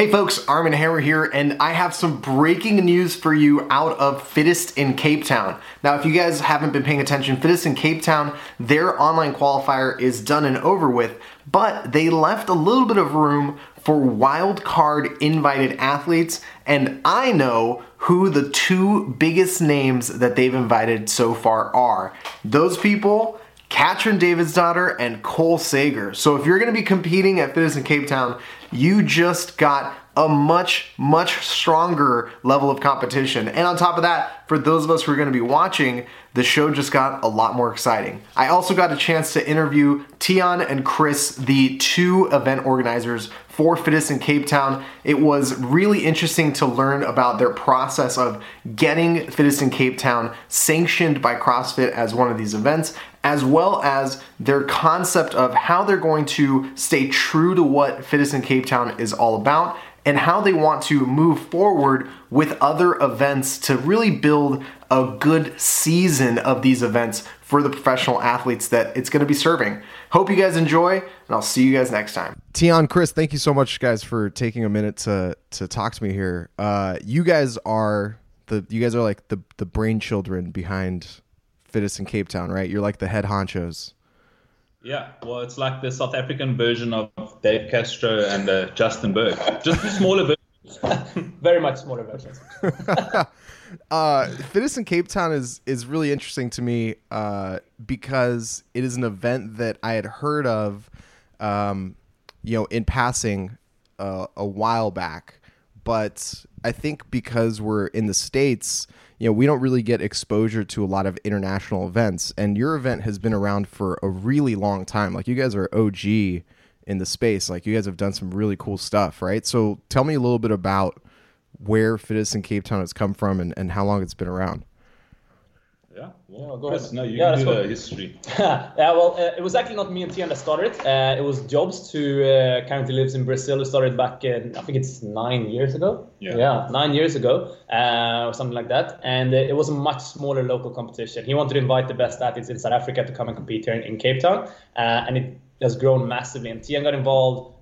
Hey folks, Armen Hammer here, and I have some breaking news for you out of Fittest in Cape Town. Now, if you guys haven't been paying attention, Fittest in Cape Town, their online qualifier is done and over with, but they left a little bit of room for wild card invited athletes, and I know who the two biggest names that they've invited so far are. Those people Katrin Davidsdottir and Cole Sager. So if you're going to be competing at Fittest in Cape Town, you just got a much, much stronger level of competition. And on top of that, for those of us who are going to be watching, the show just got a lot more exciting. I also got a chance to interview Tian and Chris, the two event organizers for Fittest in Cape Town. It was really interesting to learn about their process of getting Fittest in Cape Town sanctioned by CrossFit as one of these events, as well as their concept of how they're going to stay true to what Fittest in Cape Town is all about and how they want to move forward with other events to really build a good season of these events for the professional athletes that it's going to be serving. Hope you guys enjoy, and I'll see you guys next time. Tian, Chris, thank you so much, guys, for taking a minute to to talk to me here. Uh, you guys are the you guys are like the the brain children behind Fittest in Cape Town, right? You're like the head honchos. Yeah, well, it's like the South African version of Dave Castro and uh, Justin Bergh, just smaller versions. Very much smaller versions. uh, Fittest in Cape Town is is really interesting to me uh, because it is an event that I had heard of, um, you know, in passing uh, a while back, but I think because we're in the states you know, we don't really get exposure to a lot of international events. And your event has been around for a really long time. Like you guys are OG in the space. Like you guys have done some really cool stuff, right? So tell me a little bit about where Fittest in Cape Town has come from and, and how long it's been around. Yeah, well, go Chris, ahead. No, you yeah, can do the history. yeah, well, uh, it was actually not me and Tian that started. Uh, it was Jobs, who uh, currently lives in Brazil, who started back in, I think it's nine years ago. Yeah, yeah nine years ago, uh, or something like that. And uh, it was a much smaller local competition. He wanted to invite the best athletes in South Africa to come and compete here in, in Cape Town. Uh, and it has grown massively. And Tian got involved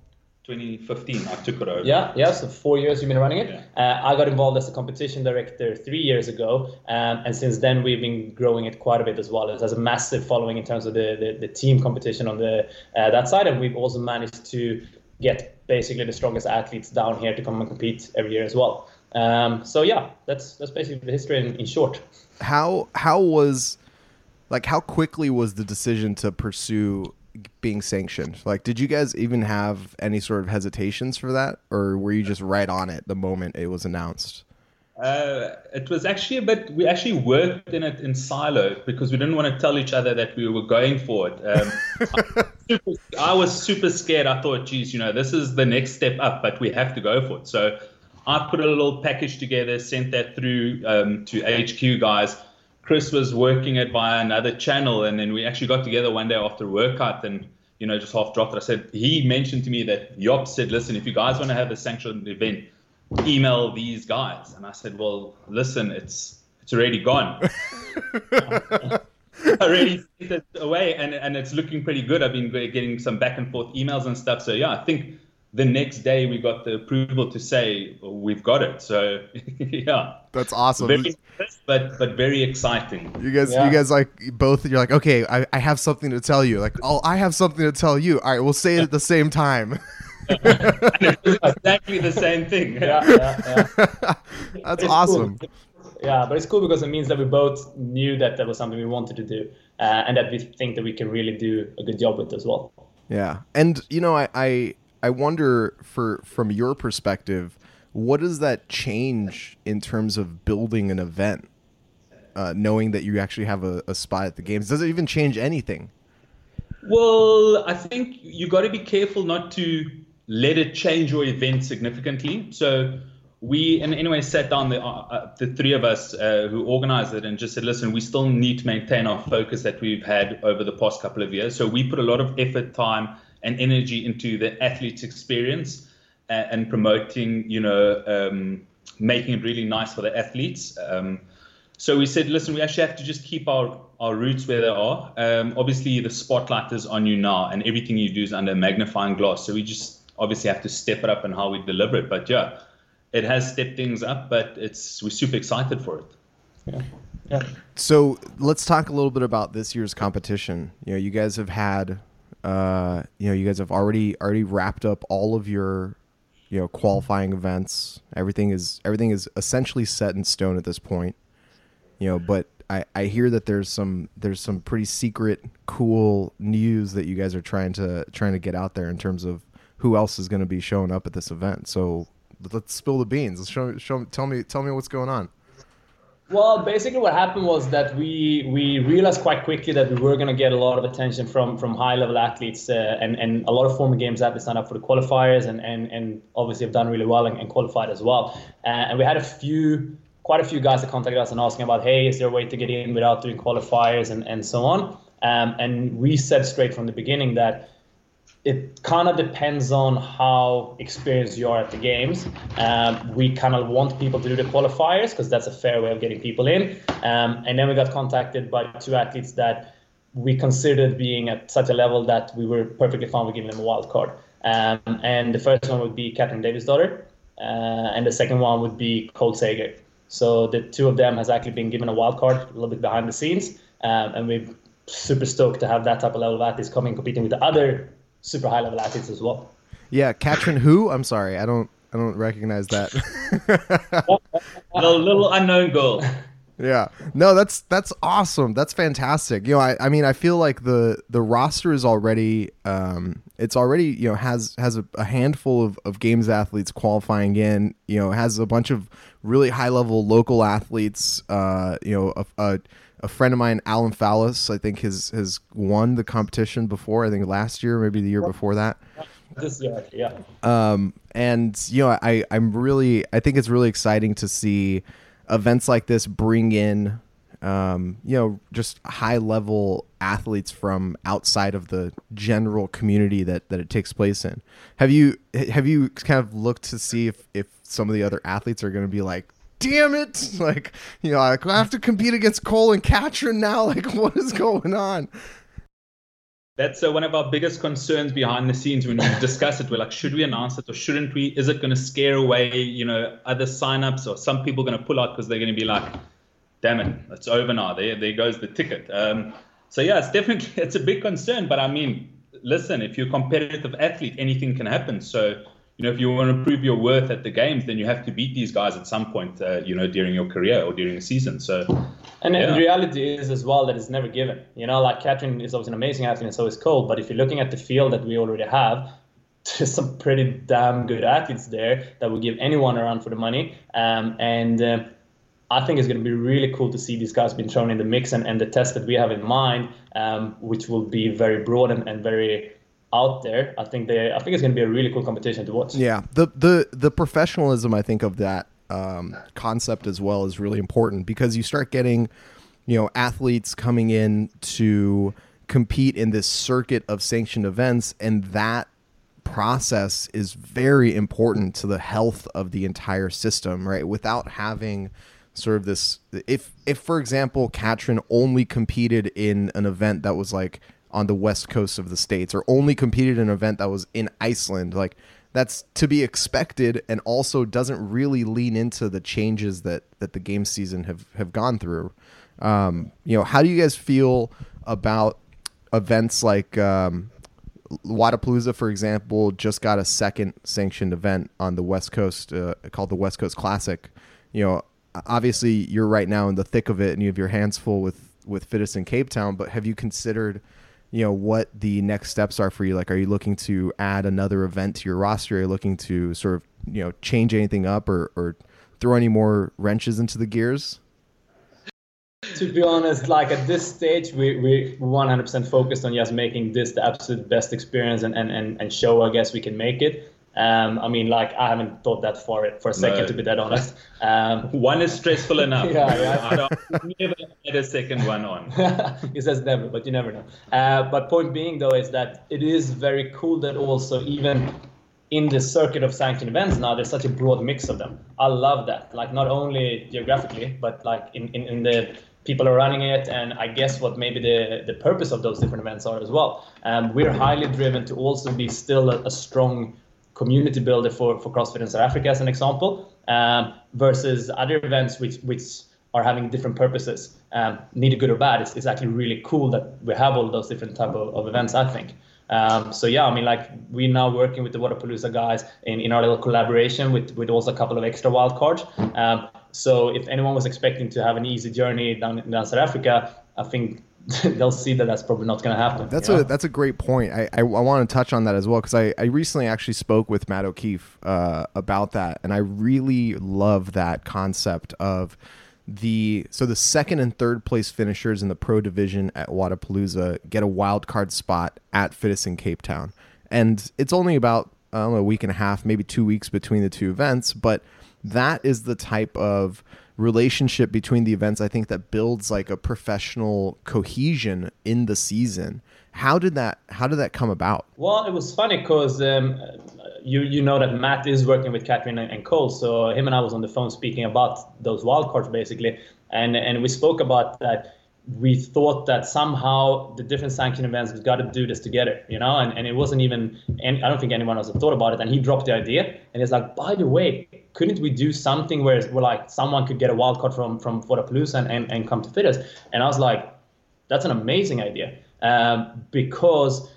2015 I took it over. Yeah, yeah. So four years you've been running it. Yeah. Uh, I got involved as a competition director three years ago, um, and since then we've been growing it quite a bit as well. It has a massive following in terms of the the, the team competition on the uh, that side, and we've also managed to get basically the strongest athletes down here to come and compete every year as well. Um, so yeah, that's that's basically the history in, in short. How how was like how quickly was the decision to pursue being sanctioned? Like, did you guys even have any sort of hesitations for that, or were you just right on it the moment it was announced? Uh, it was actually a bit. We actually worked in it in silo because we didn't want to tell each other that we were going for it. Um, I, I was super scared. I thought, geez, you know, this is the next step up, but we have to go for it. So I put a little package together, sent that through um, to HQ guys Chris was working it via another channel, and then we actually got together one day after workout and you know just half dropped it. I said he mentioned to me that Yop said, "Listen, if you guys want to have a sanctioned event, email these guys." And I said, "Well, listen, it's it's already gone." I already sent it away, and and it's looking pretty good. I've been getting some back and forth emails and stuff. So yeah, I think the next day we got the approval to say we've got it. So yeah, that's awesome. Very, but but very exciting. You guys, yeah. you guys like both. You're like, okay, I, I have something to tell you. Like, oh, I have something to tell you. All right, we'll say it at the same time. exactly the same thing. Yeah, yeah, yeah. That's it's awesome. Cool. Yeah, but it's cool because it means that we both knew that that was something we wanted to do, uh, and that we think that we can really do a good job with as well. Yeah, and you know, I, I I wonder for from your perspective, what does that change in terms of building an event? Uh, knowing that you actually have a, a spot at the games, does it even change anything? Well, I think you got to be careful not to let it change your event significantly. So we, in any way, sat down the uh, uh, the three of us uh, who organized it and just said, listen, we still need to maintain our focus that we've had over the past couple of years. So we put a lot of effort, time, and energy into the athlete's experience and, and promoting, you know, um, making it really nice for the athletes. Um, so we said, listen, we actually have to just keep our, our roots where they are. Um, obviously, the spotlight is on you now, and everything you do is under a magnifying glass. So we just obviously have to step it up and how we deliver it. But yeah, it has stepped things up, but it's we're super excited for it. Yeah. Yeah. So let's talk a little bit about this year's competition. You know, you guys have had, uh, you know, you guys have already already wrapped up all of your, you know, qualifying events. Everything is everything is essentially set in stone at this point. You know, but I, I hear that there's some there's some pretty secret cool news that you guys are trying to trying to get out there in terms of who else is going to be showing up at this event. So let's spill the beans. Let's show show tell me tell me what's going on. Well, basically, what happened was that we we realized quite quickly that we were going to get a lot of attention from from high level athletes uh, and and a lot of former games athletes signed up for the qualifiers and and and obviously have done really well and, and qualified as well. Uh, and we had a few quite a few guys that contacted us and asking about, hey, is there a way to get in without doing qualifiers and and so on. Um, and we said straight from the beginning that it kind of depends on how experienced you are at the games. Um, we kind of want people to do the qualifiers because that's a fair way of getting people in. Um, and then we got contacted by two athletes that we considered being at such a level that we were perfectly fine with giving them a wild card. Um, and the first one would be Katrin Davidsdottir, uh, and the second one would be Cole Sager. So the two of them has actually been given a wild card a little bit behind the scenes, um, and we're super stoked to have that type of level of athletes coming competing with the other super high level athletes as well. Yeah, Katrin who? I'm sorry, I don't I don't recognize that. the little unknown girl. Yeah. No, that's that's awesome. That's fantastic. You know, I, I mean I feel like the the roster is already um it's already, you know, has has a, a handful of, of games athletes qualifying in, you know, has a bunch of really high level local athletes, uh, you know, a, a a friend of mine, Alan Fallis, I think has has won the competition before. I think last year, maybe the year before that. This year, yeah. Um, and you know, I I'm really I think it's really exciting to see events like this bring in, um, you know, just high level athletes from outside of the general community that that it takes place in. Have you have you kind of looked to see if if some of the other athletes are going to be like damn it like you know like, i have to compete against cole and katrin now like what is going on that's uh, one of our biggest concerns behind the scenes when we discuss it. We're like, should we announce it or shouldn't we? Is it going to scare away, you know, other signups or some people going to pull out because they're going to be like, damn it, it's over now. There, there goes the ticket. Um, so yeah, it's definitely it's a big concern. But I mean, listen, if you're a competitive athlete, anything can happen. So you know, if you want to prove your worth at the games, then you have to beat these guys at some point, uh, you know, during your career or during the season. So, and yeah. the reality is as well that it's never given. You know, like Katrin is always an amazing athlete, and so is Cole. But if you're looking at the field that we already have, there's some pretty damn good athletes there that will give anyone a run for the money. Um, and uh, I think it's going to be really cool to see these guys being thrown in the mix and, and the test that we have in mind, um, which will be very broad and, and very out there. I think they I think it's going to be a really cool competition to watch. Yeah, the the the professionalism I think of that um, concept as well is really important because you start getting you know athletes coming in to compete in this circuit of sanctioned events and that process is very important to the health of the entire system right without having sort of this if if for example Katrin only competed in an event that was like on the west coast of the states or only competed in an event that was in Iceland like that's to be expected and also doesn't really lean into the changes that that the game season have have gone through um, you know how do you guys feel about events like um, Wodapalooza, for example, just got a second sanctioned event on the West Coast uh, called the West Coast Classic. You know, obviously you're right now in the thick of it and you have your hands full with with Fittest in Cape Town, but have you considered you know what the next steps are for you? Like are you looking to add another event to your roster? Are you looking to sort of you know change anything up or, or throw any more wrenches into the gears? To be honest like at this stage we, we 100% focused on just making this the absolute best experience and, and, and, and show i guess we can make it um, I mean, like I haven't thought that for it for a second, no. to be that honest. Um, one is stressful enough. yeah, yeah. I don't never get a second one on. he says never, but you never know. Uh, but point being though is that it is very cool that also even in the circuit of sanctioned events now there's such a broad mix of them. I love that. Like not only geographically, but like in, in, in the people are running it and i guess what maybe the, the purpose of those different events are as well um, we're highly driven to also be still a, a strong community builder for, for CrossFit in South Africa, as an example, um, versus other events which which are having different purposes, um, neither good or bad. It's, it's actually really cool that we have all those different type of, of events. I think. Um, so yeah, I mean, like we're now working with the Wodapalooza guys in, in our little collaboration with with also a couple of extra wild cards. Um, so if anyone was expecting to have an easy journey down down South Africa, I think they'll see that that's probably not going to happen. That's a that's a great point. I, I, I want to touch on that as well because I, I recently actually spoke with Matt O'Keefe uh, about that, and I really love that concept of the so the second and third place finishers in the pro division at Wodapalooza get a wild card spot at Fittest in Cape Town, and it's only about I don't know a week and a half, maybe two weeks between the two events, but that is the type of relationship between the events I think that builds like a professional cohesion in the season. How did that how did that come about? Well, it was funny because um, you you know that Matt is working with Katrin and Cole, so him and I was on the phone speaking about those wildcards basically, and and we spoke about that we thought that somehow the different sanction events we've got to do this together, you know, and, and it wasn't even, and I don't think anyone else had thought about it. And he dropped the idea, and he's like, by the way, couldn't we do something where, where like someone could get a wild card from from Wodapalooza and, and, and come to Fittest? And I was like, that's an amazing idea, um, because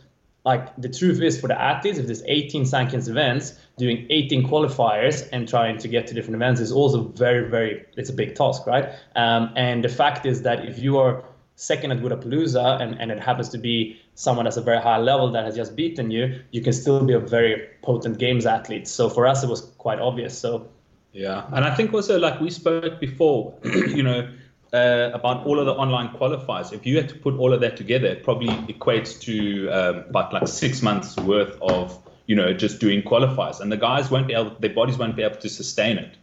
like the truth is for the athletes, if there's 18 sanctions events, doing 18 qualifiers and trying to get to different events is also very, very, it's a big task, right? Um, and the fact is that if you are second at Wodapalooza and, and it happens to be someone that's a very high level that has just beaten you, you can still be a very potent games athlete. So for us, it was quite obvious. So yeah, and I think also like we spoke before, you know, uh, about all of the online qualifiers. If you had to put all of that together, it probably equates to um, about like six months worth of you know just doing qualifiers, and the guys won't be able, their bodies won't be able to sustain it.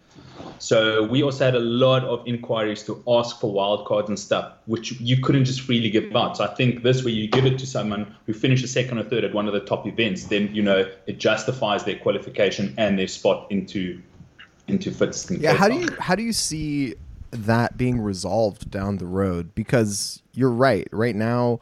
So we also had a lot of inquiries to ask for wildcards and stuff, which you couldn't just freely give out. So I think this, way you give it to someone who finishes second or third at one of the top events, then you know it justifies their qualification and their spot into into fits. Yeah, how do you how do you see that being resolved down the road because you're right. Right now,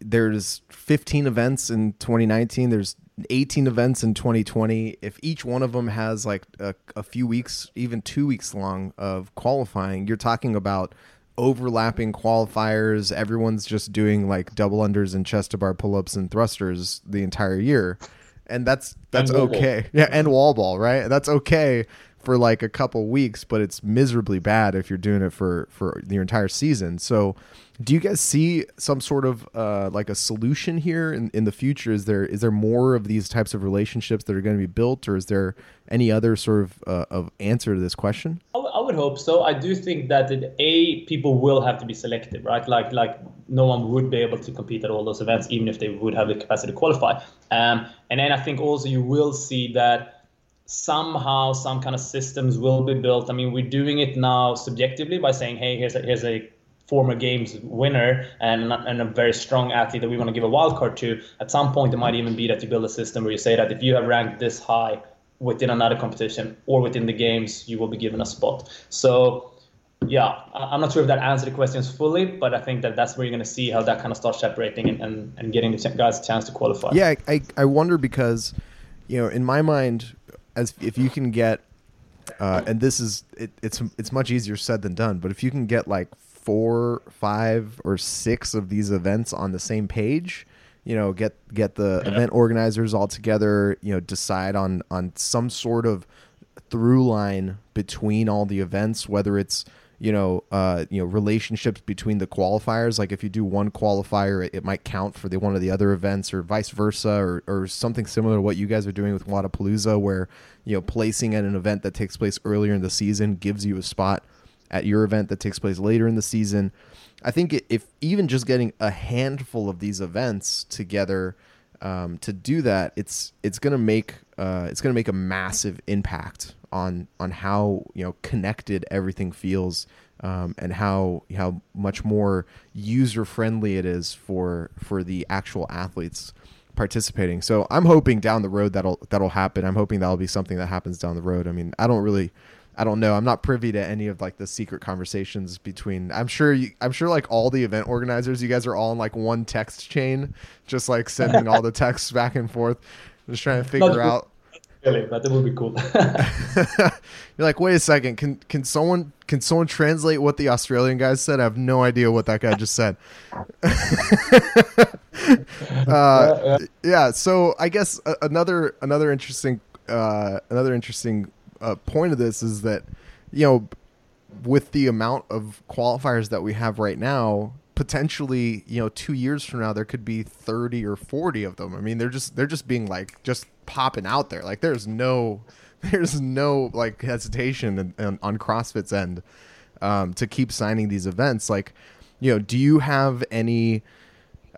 there's 15 events in 2019. There's 18 events in 2020. If each one of them has like a, a few weeks, even two weeks long of qualifying, you're talking about overlapping qualifiers. Everyone's just doing like double unders and chest to bar pull ups and thrusters the entire year. And that's that's And okay. Yeah, and wall ball, right? That's okay for like a couple weeks, but it's miserably bad if you're doing it for for your entire season. So, do you guys see some sort of uh, like a solution here in, in the future? Is there is there more of these types of relationships that are going to be built, or is there any other sort of uh, of answer to this question? I would- would hope so. I do think that it, a people will have to be selective, right? Like like no one would be able to compete at all those events, even if they would have the capacity to qualify. Um, and then I think also you will see that somehow some kind of systems will be built. I mean, we're doing it now subjectively by saying, hey, here's a, here's a former games winner and, and a very strong athlete that we want to give a wild card to. At some point, it might even be that you build a system where you say that if you have ranked this high within another competition or within the games, you will be given a spot. So, yeah, I'm not sure if that answered the questions fully, but I think that that's where you're going to see how that kind of starts separating and, and, and getting the guys a chance to qualify. Yeah, I, I, I wonder because, you know, in my mind, as if you can get, uh, and this is it, it's it's much easier said than done, but if you can get like four, five, or six of these events on the same page, you know, get get the event organizers all together, you know, decide on on some sort of through line between all the events, whether it's you know, uh, you know, relationships between the qualifiers. Like if you do one qualifier, it, it might count for the one of the other events, or vice versa, or or something similar to what you guys are doing with Wodapalooza, where you know, placing at an event that takes place earlier in the season gives you a spot at your event that takes place later in the season. I think if even just getting a handful of these events together um, to do that, it's it's gonna make uh, it's gonna make a massive impact on on how you know connected everything feels um, and how how much more user friendly it is for for the actual athletes participating. So I'm hoping down the road that'll that'll happen. I'm hoping that'll be something that happens down the road. I mean, I don't really I don't know. I'm not privy to any of like the secret conversations between. I'm sure. You, I'm sure like all the event organizers, you guys are all in like one text chain, just like sending all the texts back and forth, just trying to figure out. really, but it would be cool. You're like, wait a second, can can someone can someone translate what the Australian guy said? I have no idea what that guy just said. uh, yeah, so I guess another another interesting uh, another interesting uh, point of this is that you know with the amount of qualifiers that we have right now, potentially, you know, two years from now there could be thirty or forty of them. I mean, they're just they're just being like just popping out there. Like there's no there's no like hesitation in, in, on CrossFit's end um, to keep signing these events. Like, you know, do you have any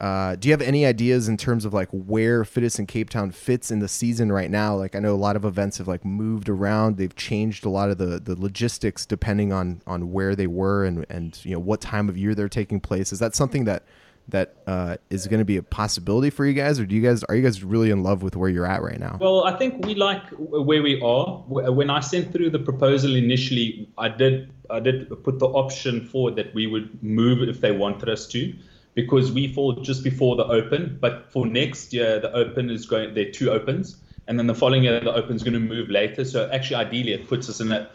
uh, do you have any ideas in terms of like where Fittest in Cape Town fits in the season right now? Like I know a lot of events have like moved around. They've changed a lot of the, the logistics depending on on where they were and and you know what time of year they're taking place. Is that something that that uh, is going to be a possibility for you guys, or do you guys are you guys really in love with where you're at right now? Well, I think we like where we are. When I sent through the proposal initially, I did I did put the option forward that we would move if they wanted us to because we fall just before the open. But for next year, the open is going, there are two opens. And then the following year, the open is going to move later. So actually, ideally, it puts us in a,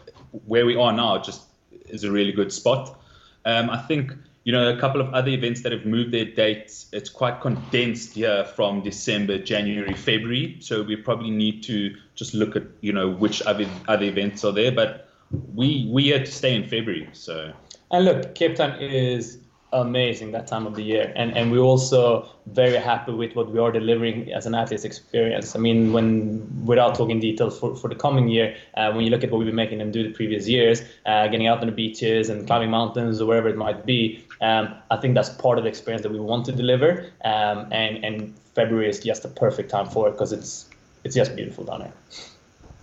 where we are now, just is a really good spot. Um, I think, you know, a couple of other events that have moved their dates, it's quite condensed here from December, January, February. So we probably need to just look at, you know, which other, other events are there. But we we had to stay in February. So. And look, Cape Town is amazing that time of the year. And and we're also very happy with what we are delivering as an athlete's experience. I mean when without talking details for, for the coming year uh, when you look at what we've been making them do the previous years uh, getting out on the beaches and climbing mountains or wherever it might be um, i think that's part of the experience that we want to deliver. Um, and and february is just the perfect time for it because it's it's just beautiful down there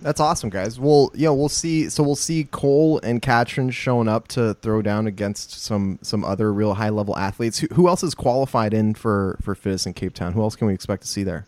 that's awesome, guys. Well, yeah, we'll see. So we'll see Cole and Katrin showing up to throw down against some some other real high level athletes. Who, who else is qualified in for for Fittest in Cape Town? Who else can we expect to see there?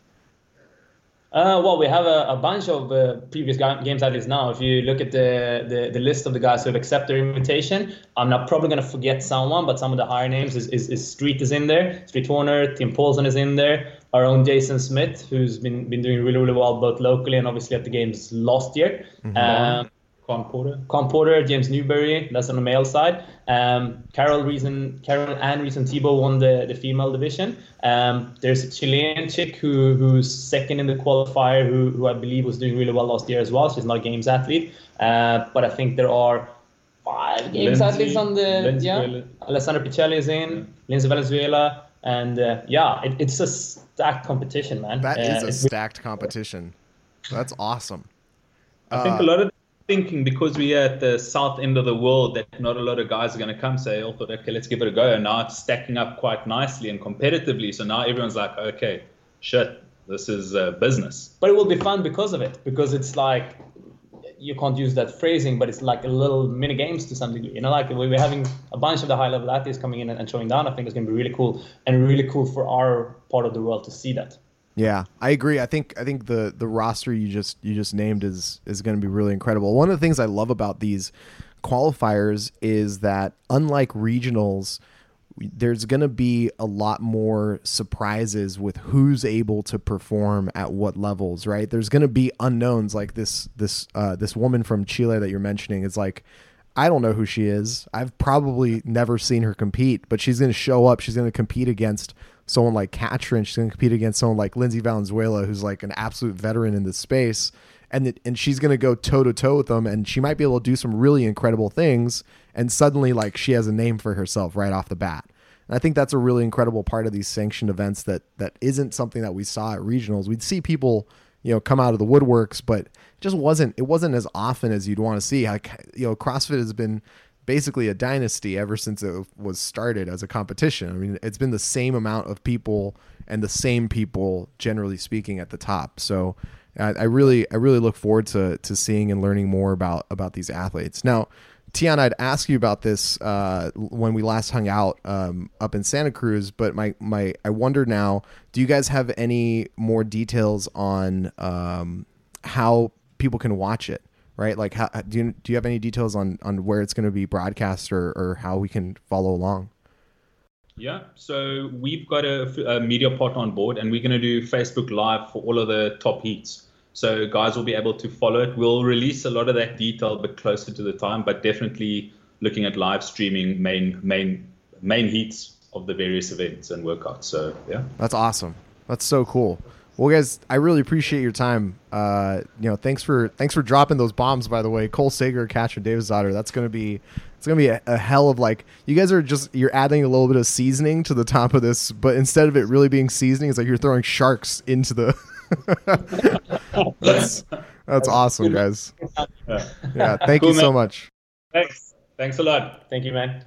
Uh, well, we have a, a bunch of uh, previous games athletes now. If you look at the, the, the, list of the guys who have accepted their invitation, I'm not probably going to forget someone, but some of the higher names is, is, is Street is in there. Street Warner, Tim Paulson is in there our own Jason Smith, who's been been doing really really well both locally and obviously at the games last year. Mm-hmm. Um, Khan Porter. Khan Porter, James Newbury, that's on the male side. Um, Carol Reason, Carol Ann Reason Thibault won the, the female division. Um, there's a Chilean chick who who's second in the qualifier, who, who I believe was doing really well last year as well. She's not a games athlete, uh, but I think there are five games Lindsay, athletes on the Lindsay yeah. Alessandra Pichelli is in, yeah. Lindsay Valenzuela, and uh, yeah, it, it's a stacked competition, man. That uh, is a stacked competition. That's awesome. I think a uh, lot of thinking because we are at the south end of the world that not a lot of guys are going to come So say, oh, okay, let's give it a go. And now it's stacking up quite nicely and competitively. So now everyone's like, okay, shit, this is uh, business. But it will be fun because of it, because it's like you can't use that phrasing, but it's like a little mini games to some degree. You know, like we're having a bunch of the high level athletes coming in and showing down. I think it's going to be really cool and really cool for our part of the world to see that. Yeah, I agree. I think I think the the roster you just you just named is is going to be really incredible. One of the things I love about these qualifiers is that unlike regionals there's going to be a lot more surprises with who's able to perform at what levels, right? There's going to be unknowns like this this uh, this woman from Chile that you're mentioning is like I don't know who she is. I've probably never seen her compete, but she's going to show up. She's going to compete against someone like Katrin. She's going to compete against someone like Lindsay Valenzuela, who's like an absolute veteran in this space. And, it, and she's going to go toe to toe with them, and she might be able to do some really incredible things. And suddenly, like, she has a name for herself right off the bat. And I think that's a really incredible part of these sanctioned events that that isn't something that we saw at regionals. We'd see people, you know, come out of the woodworks, but just wasn't it wasn't as often as you'd want to see. Like, you know, CrossFit has been basically a dynasty ever since it was started as a competition. I mean, it's been the same amount of people and the same people, generally speaking, at the top. So I, I really, I really look forward to to seeing and learning more about about these athletes. Now, Tian, I'd ask you about this uh, when we last hung out um, up in Santa Cruz, but my, my I wonder now, do you guys have any more details on um, how people can watch it? Right, like how, do you do you have any details on on where it's going to be broadcast or or how we can follow along? Yeah, so we've got a, a media partner on board, and we're going to do Facebook Live for all of the top heats. So guys will be able to follow it. We'll release a lot of that detail but closer to the time, but definitely looking at live streaming main main main heats of the various events and workouts. So yeah, that's awesome. That's so cool. Well, guys, I really appreciate your time. Uh, you know, thanks for thanks for dropping those bombs. By the way, Cole Sager, Katrin Davidsdottir. That's gonna be it's gonna be a, a, hell of like you guys are just you're adding a little bit of seasoning to the top of this, but instead of it really being seasoning, it's like you're throwing sharks into the. that's that's awesome, guys. Yeah, thank cool, you so man. much. Thanks. Thanks a lot. Thank you, man.